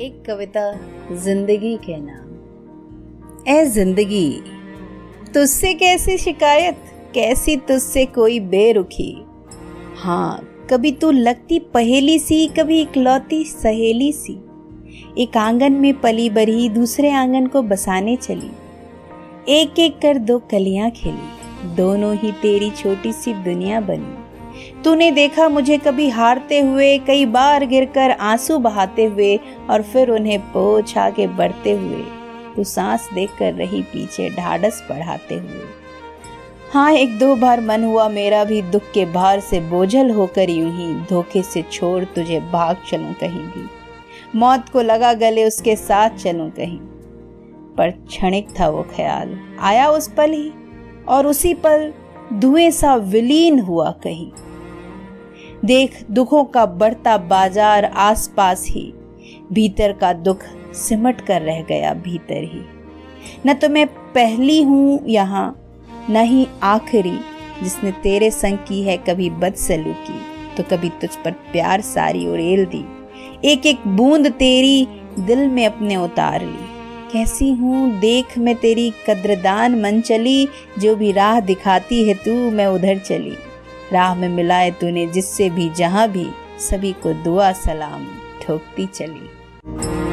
एक कविता ज़िंदगी के नाम। ए ज़िंदगी, तुझसे कैसी शिकायत, कैसी तुझसे कोई बेरुखी? हाँ कभी तू लगती पहेली सी, कभी इकलौती सहेली सी। एक आँगन में पली बरी, दूसरे आँगन को बसाने चली। एक एक कर दो कलियाँ खेली, दोनों ही तेरी छोटी सी दुनिया बनी। तूने देखा मुझे कभी हारते हुए, कई बार गिरकर आँसू बहाते हुए और फिर उन्हें पोछा के बढ़ते हुए, तू सांस देख कर रही पीछे ढाढ़स बढ़ाते हुए। हाँ एक दो बार मन हुआ मेरा भी दुख के भार से बोझल होकर यूँ ही धोखे से छोड़ तुझे भाग चलूँ कहीं भी। मौत को लगा गले, उसके साथ चलूँ कहीं। पर क्षणिक था वो ख्याल, आया उस पल ही, और उसी पल धुएँ सा विलीन हुआ कहीं। देख, दुखों का बढ़ता बाज़ार आसपास ही, भीतर का दुख सिमट कर रह गया भीतर ही। न तो मैं पहली हूँ यहाँ, न ही आखिरी, जिसने तेरे संग की है कभी बदसलूकी तो कभी तुझ पर प्यार सारी उड़ेल दी। एक एक बूंद तेरी दिल में अपने उतार ली। कैसी हूँ? देख मैं तेरी कद्रदान मन चली जो भी राह दिखाती है तू, मैं उधर चली। राह में मिलाए तूने जिससे भी जहाँ भी, सभी को दुआ सलाम, ठोकती चली।